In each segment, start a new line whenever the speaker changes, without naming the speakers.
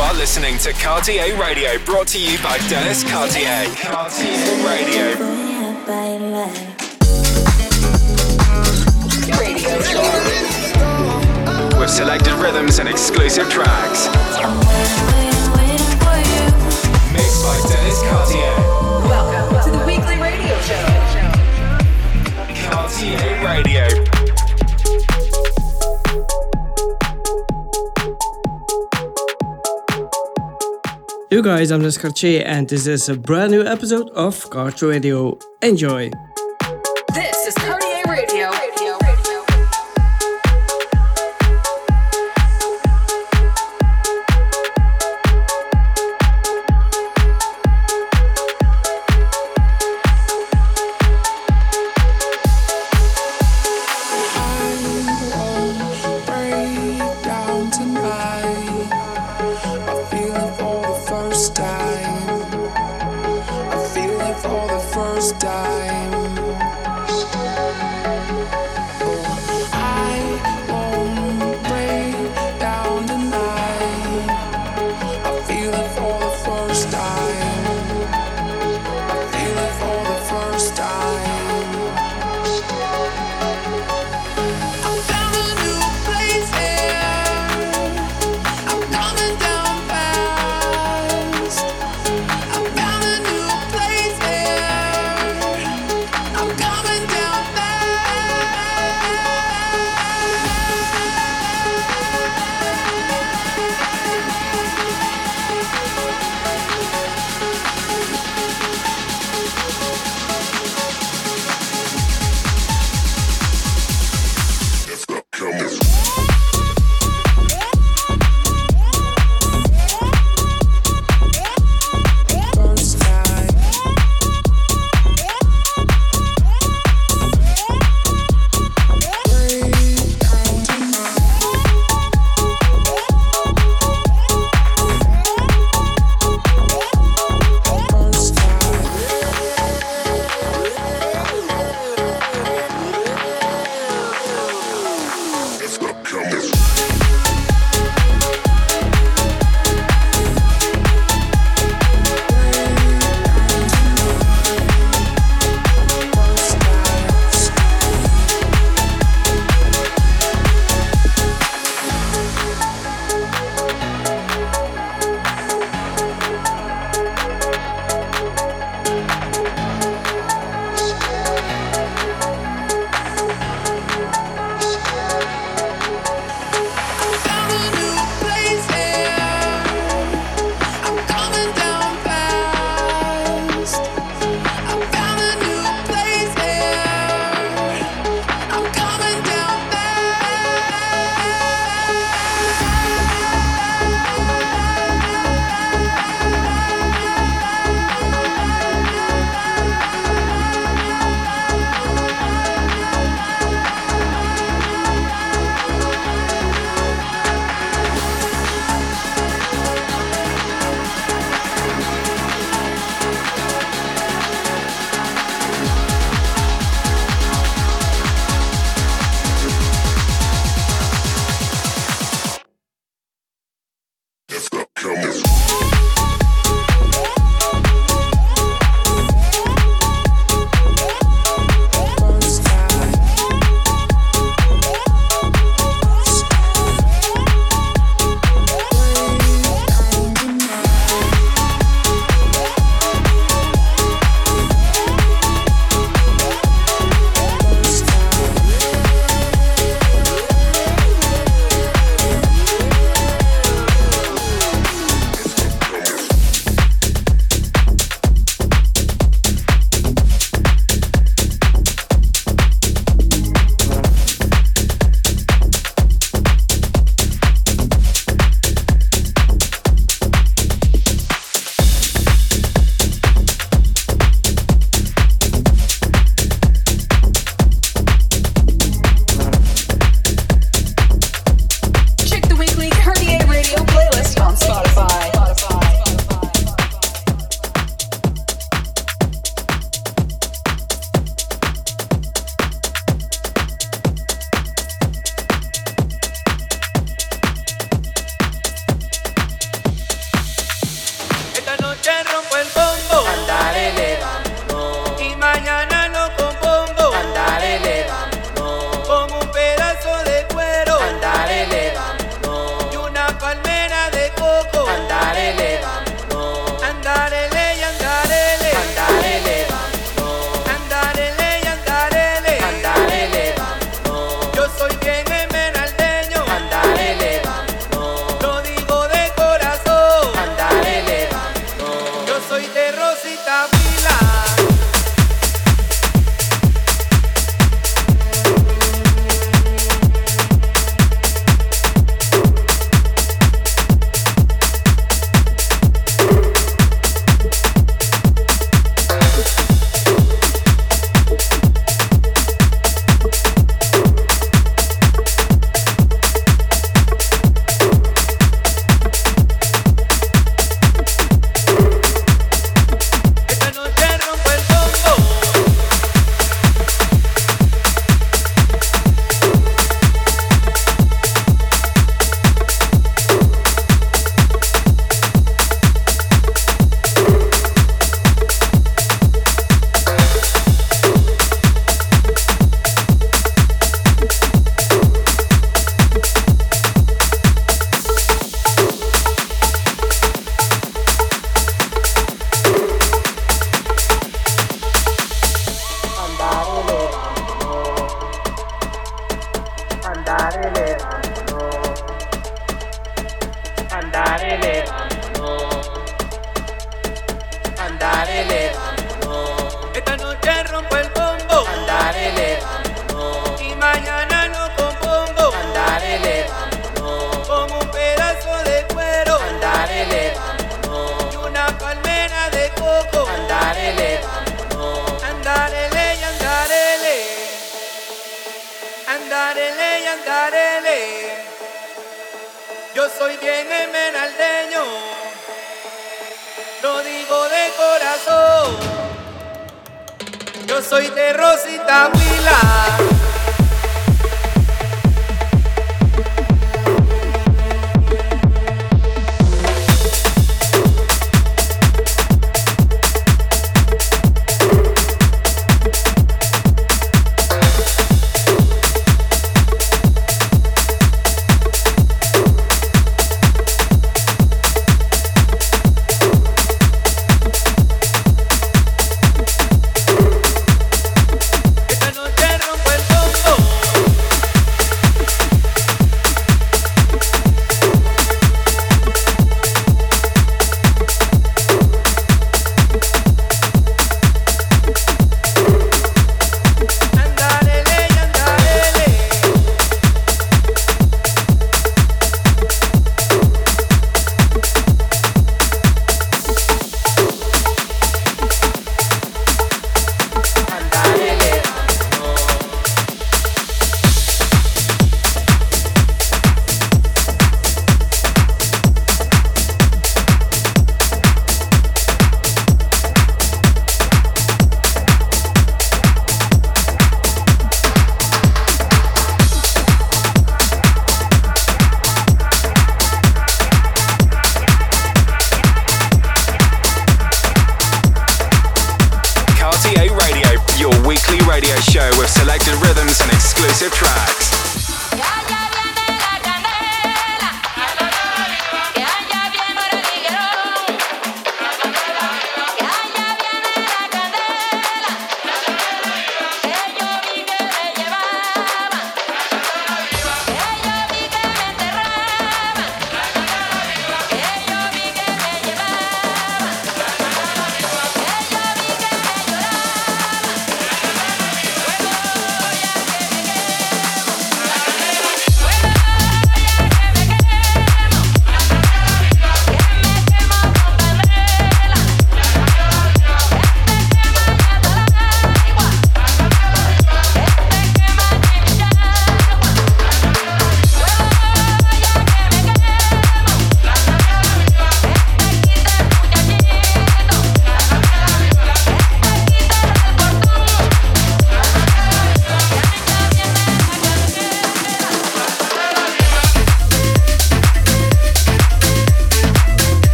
are listening to Cartier Radio, brought to you by Dennis Cartier. Cartier Radio. With selected rhythms and exclusive tracks. Mixed by Dennis Cartier.
Welcome to the weekly radio show.
Cartier Radio.
You guys, I'm Des Cartier, and this is a brand new episode of Cartier Radio. Enjoy!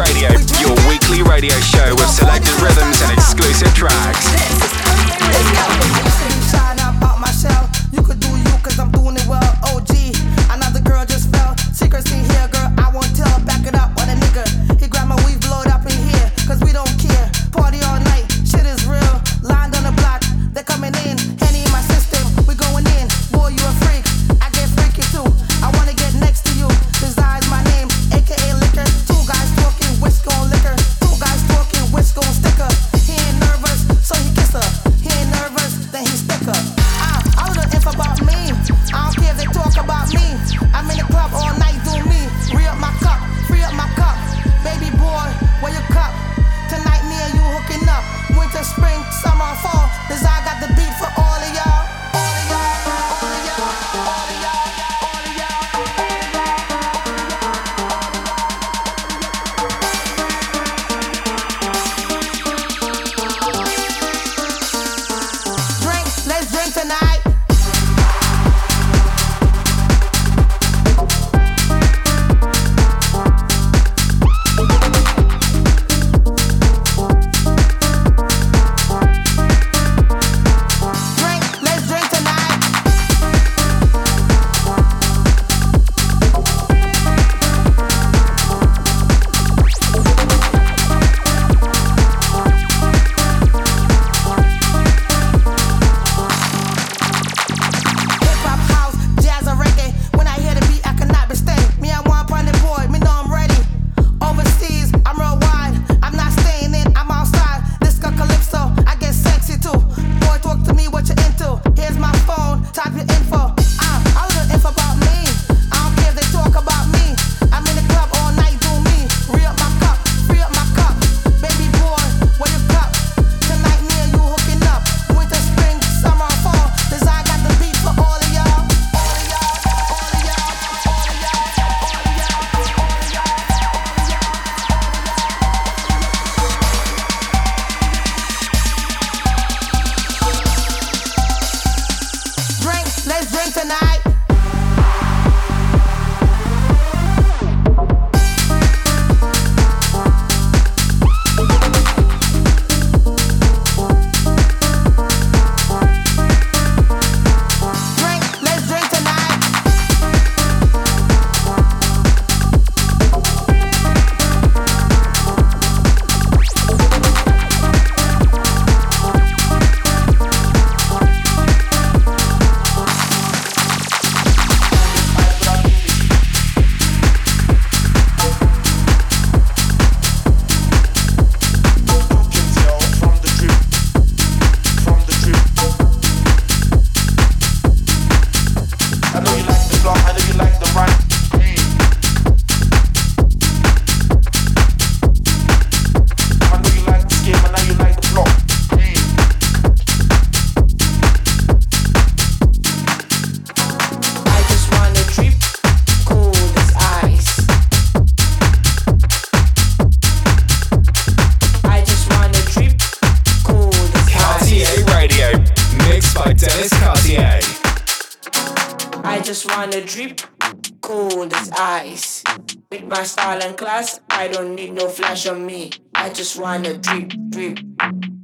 He ain't nervous, so he kiss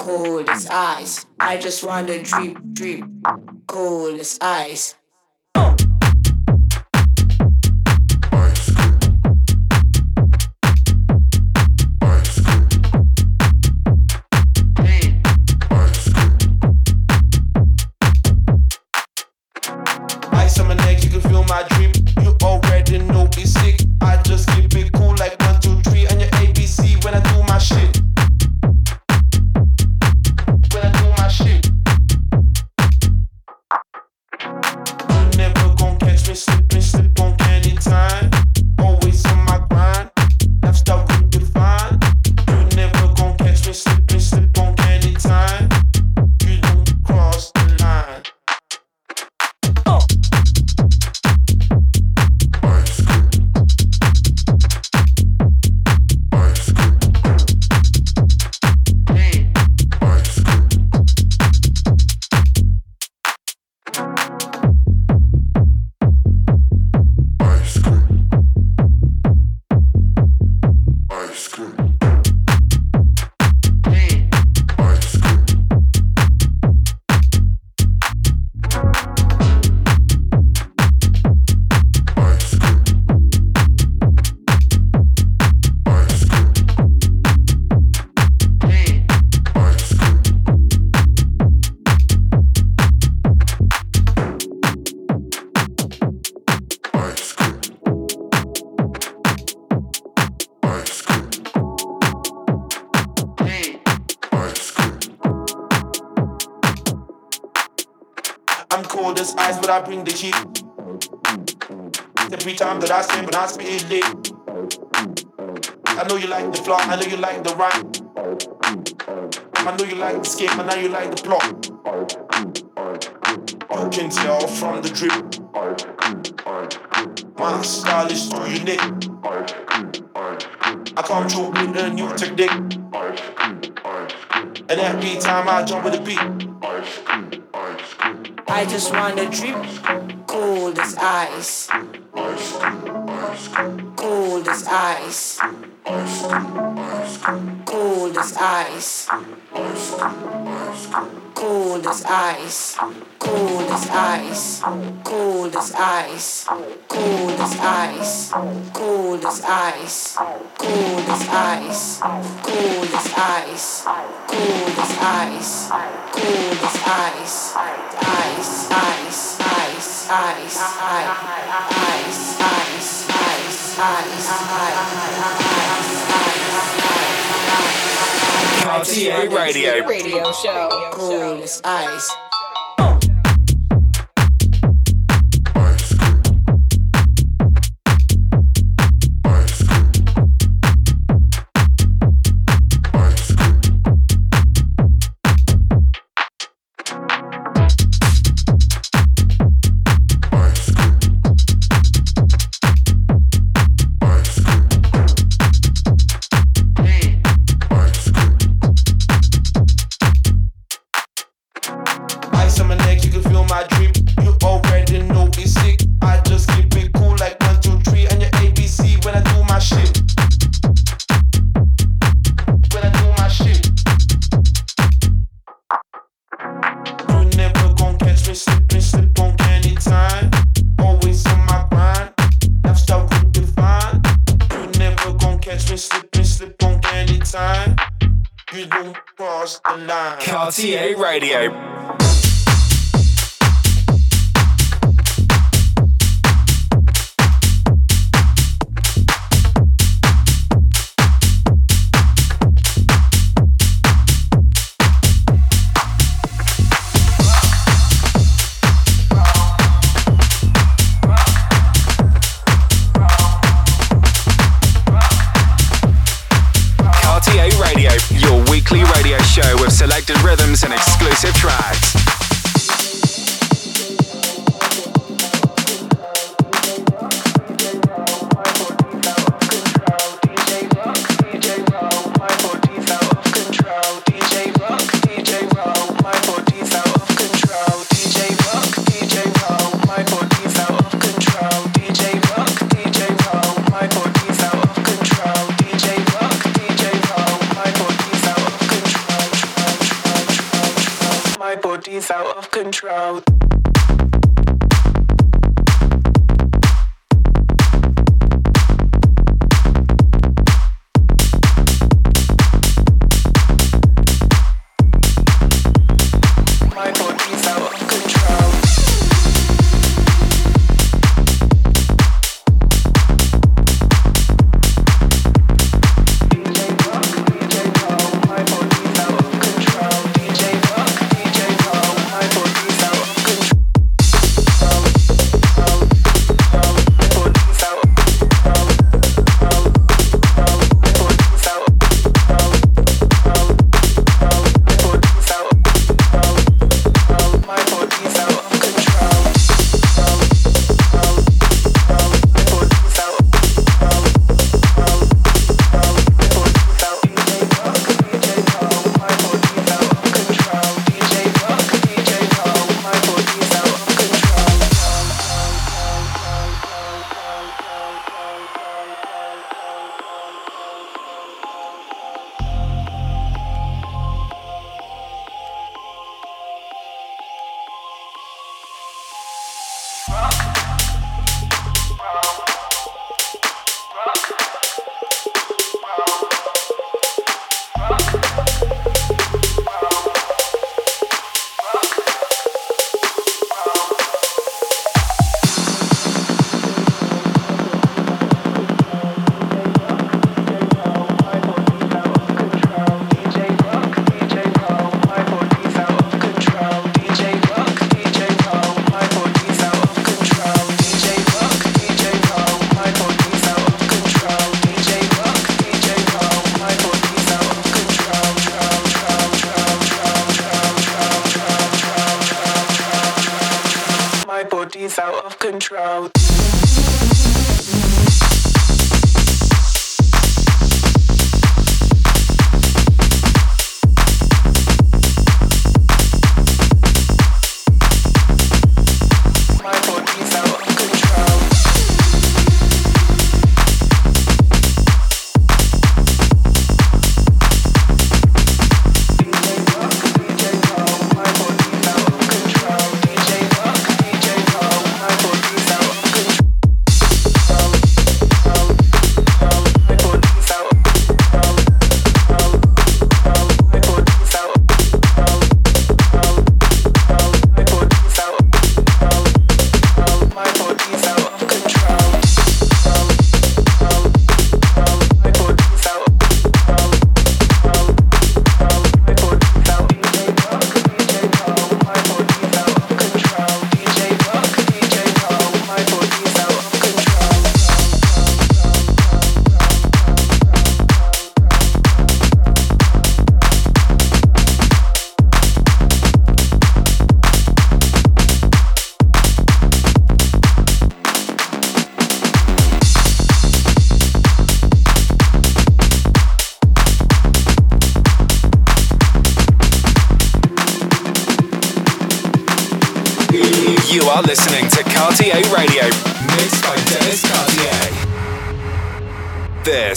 cold as ice. I just wanna drip, drip, cold as ice. Ice on my neck, you can feel my drip. You already know it's sick. I just keep it cool like the. Every time that I sing, but I spit it lit. I know you like the flow, I know you like the rhyme. I know you like the scheme, and now you like the plot. You can tell from the drip. My style is so unique. I come through with a new technique. And every time I jump with a beat. I just wanna drip cold as ice. Cold as ice. Radio. Radio show.
Grooves, ice. the line. Cartier Radio.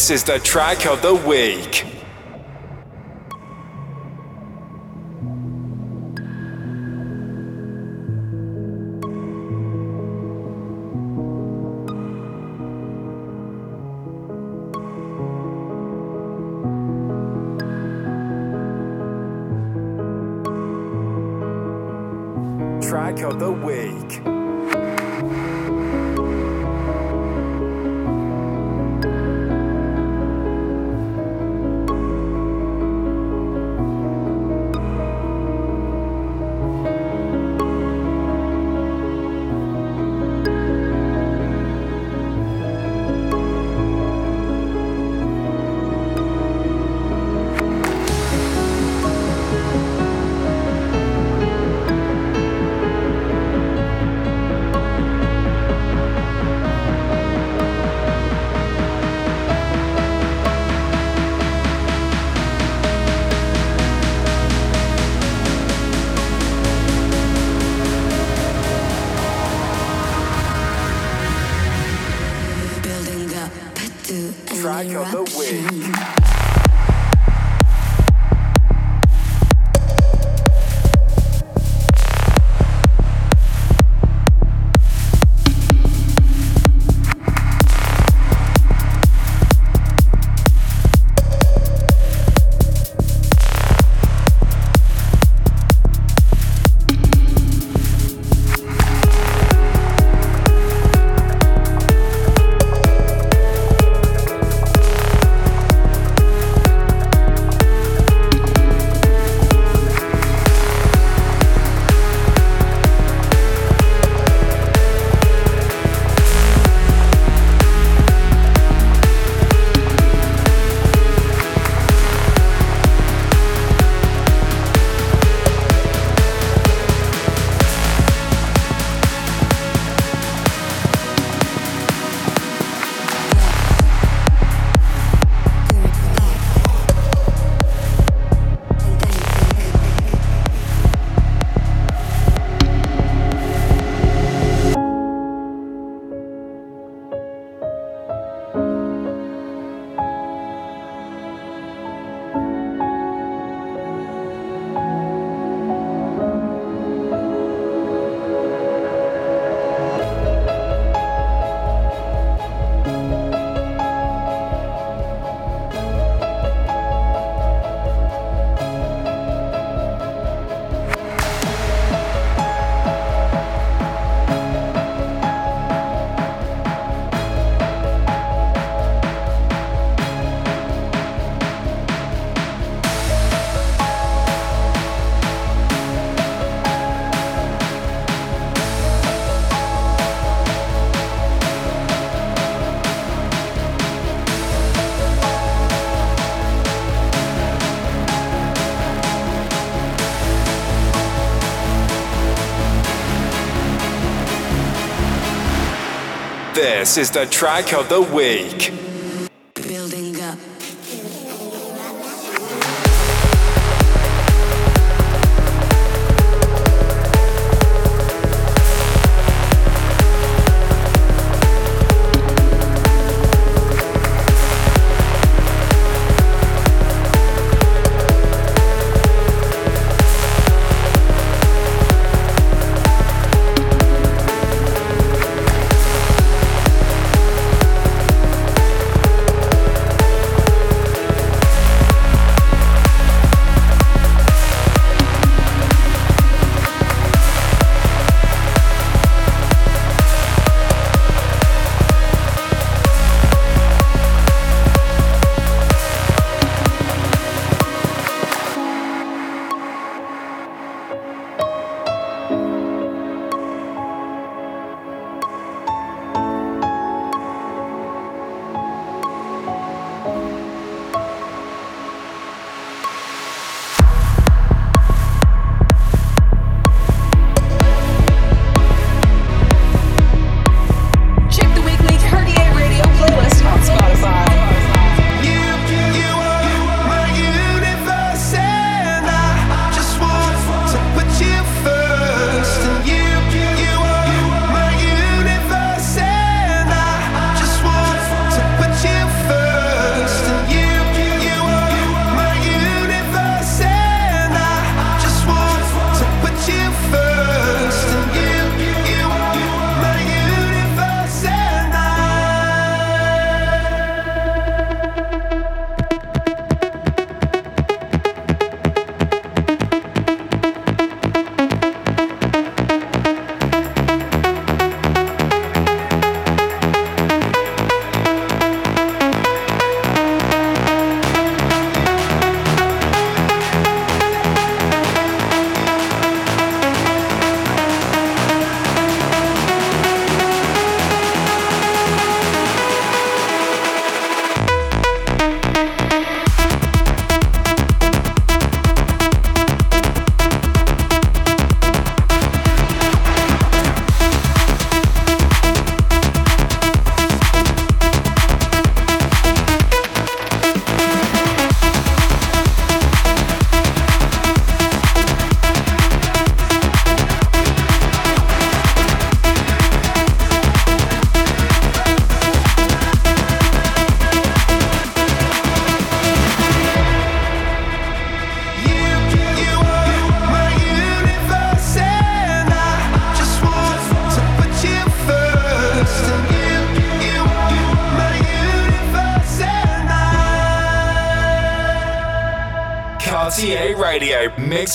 This is the track of the week.
This is the track of the week.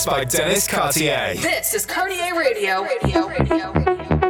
By Dennis Cartier.
This is Cartier Radio. Radio. Radio.
You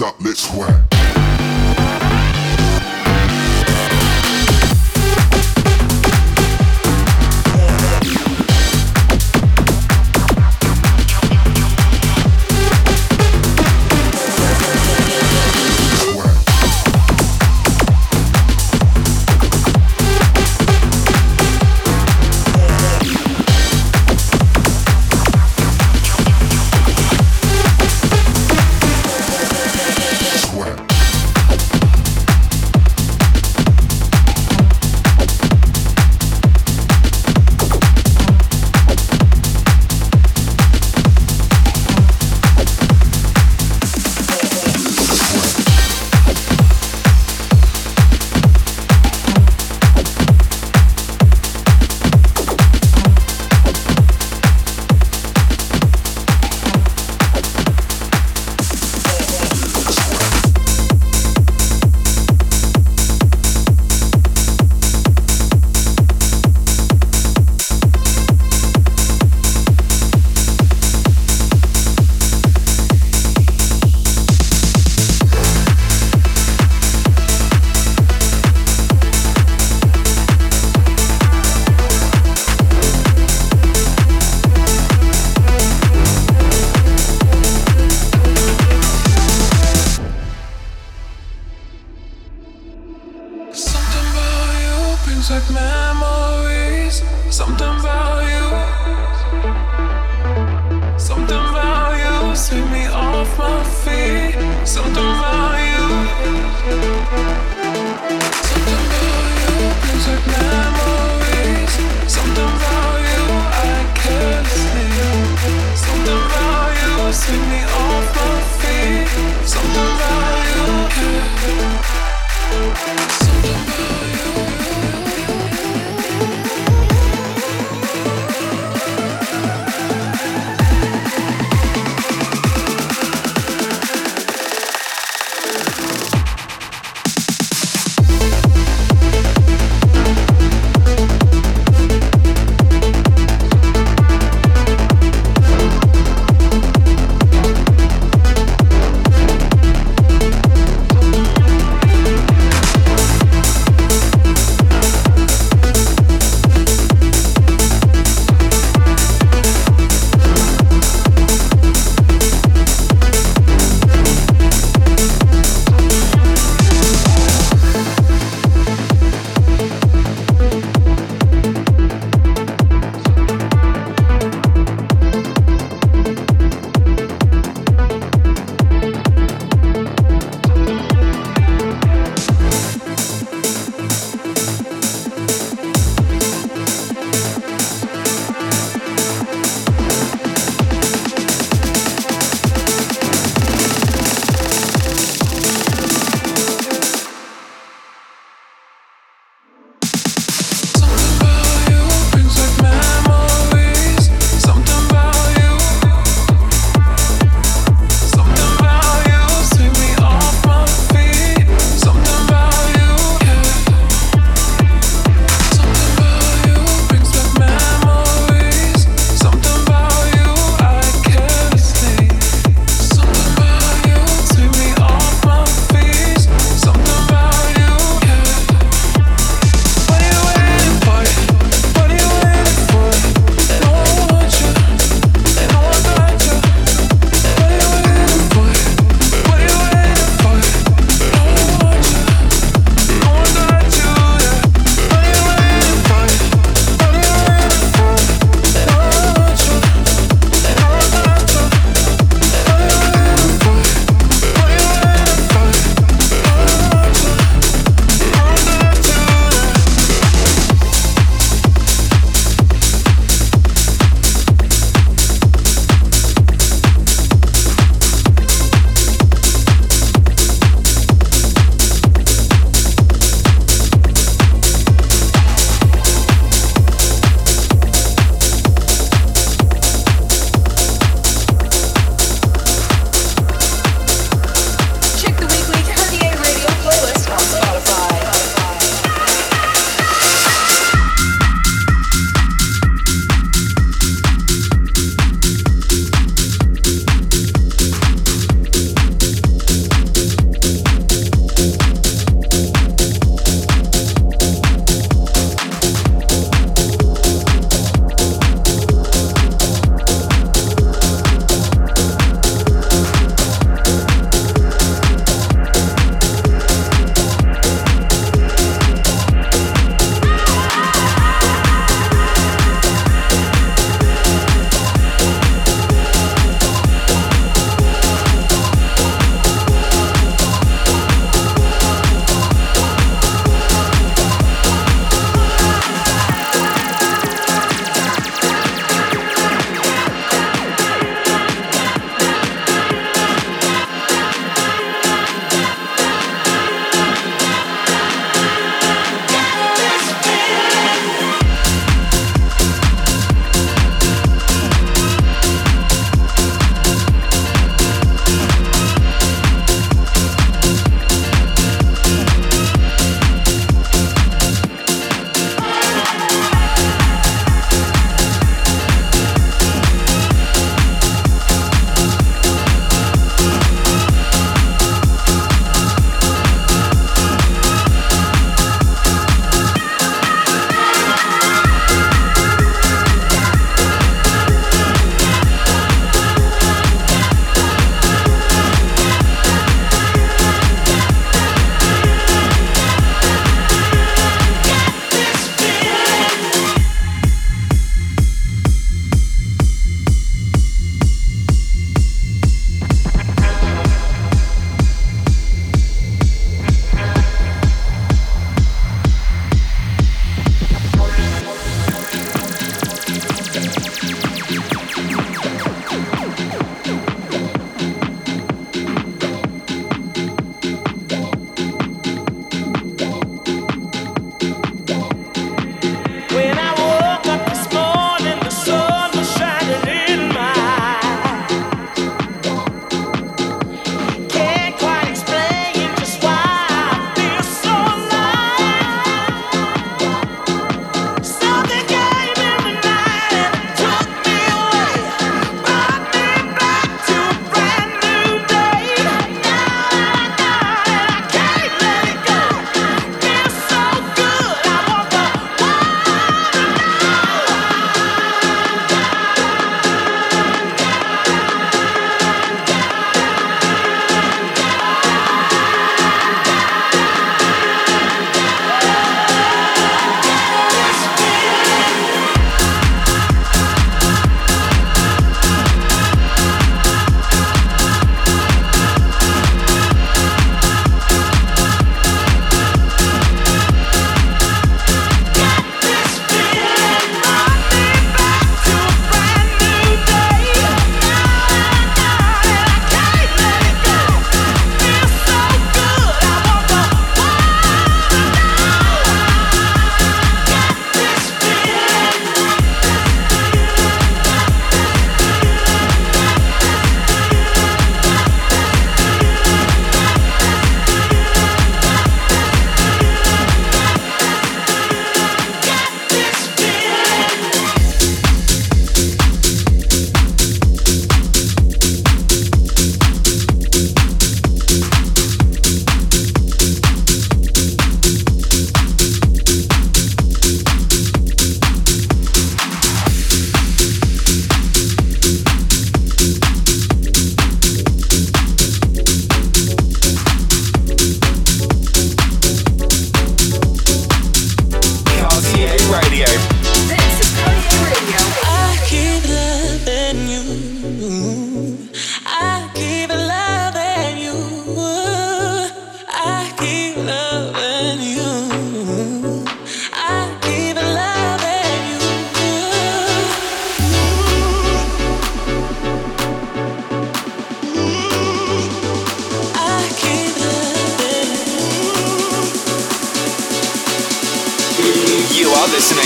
up, let's
swear.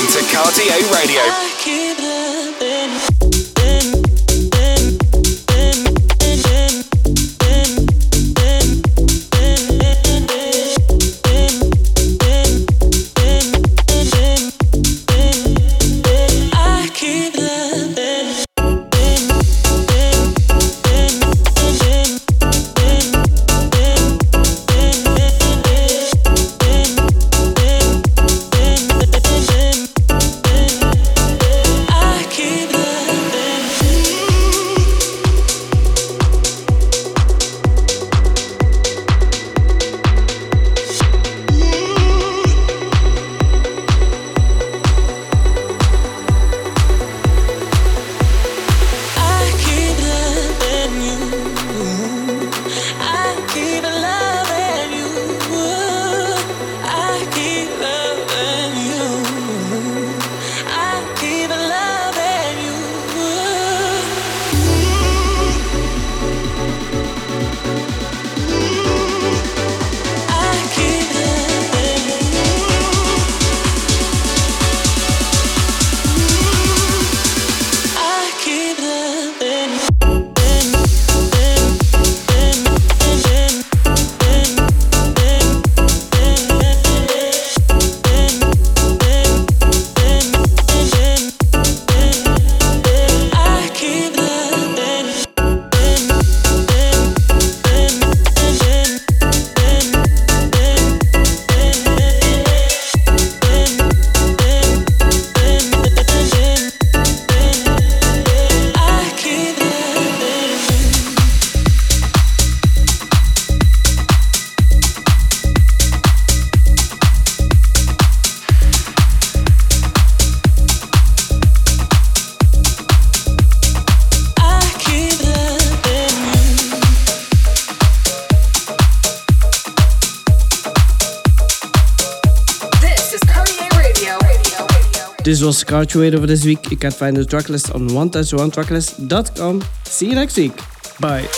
To Cartier Radio.
Was Cartio Radio for this week. You can find the tracklist on 1001tracklist.com. See you next week. Bye.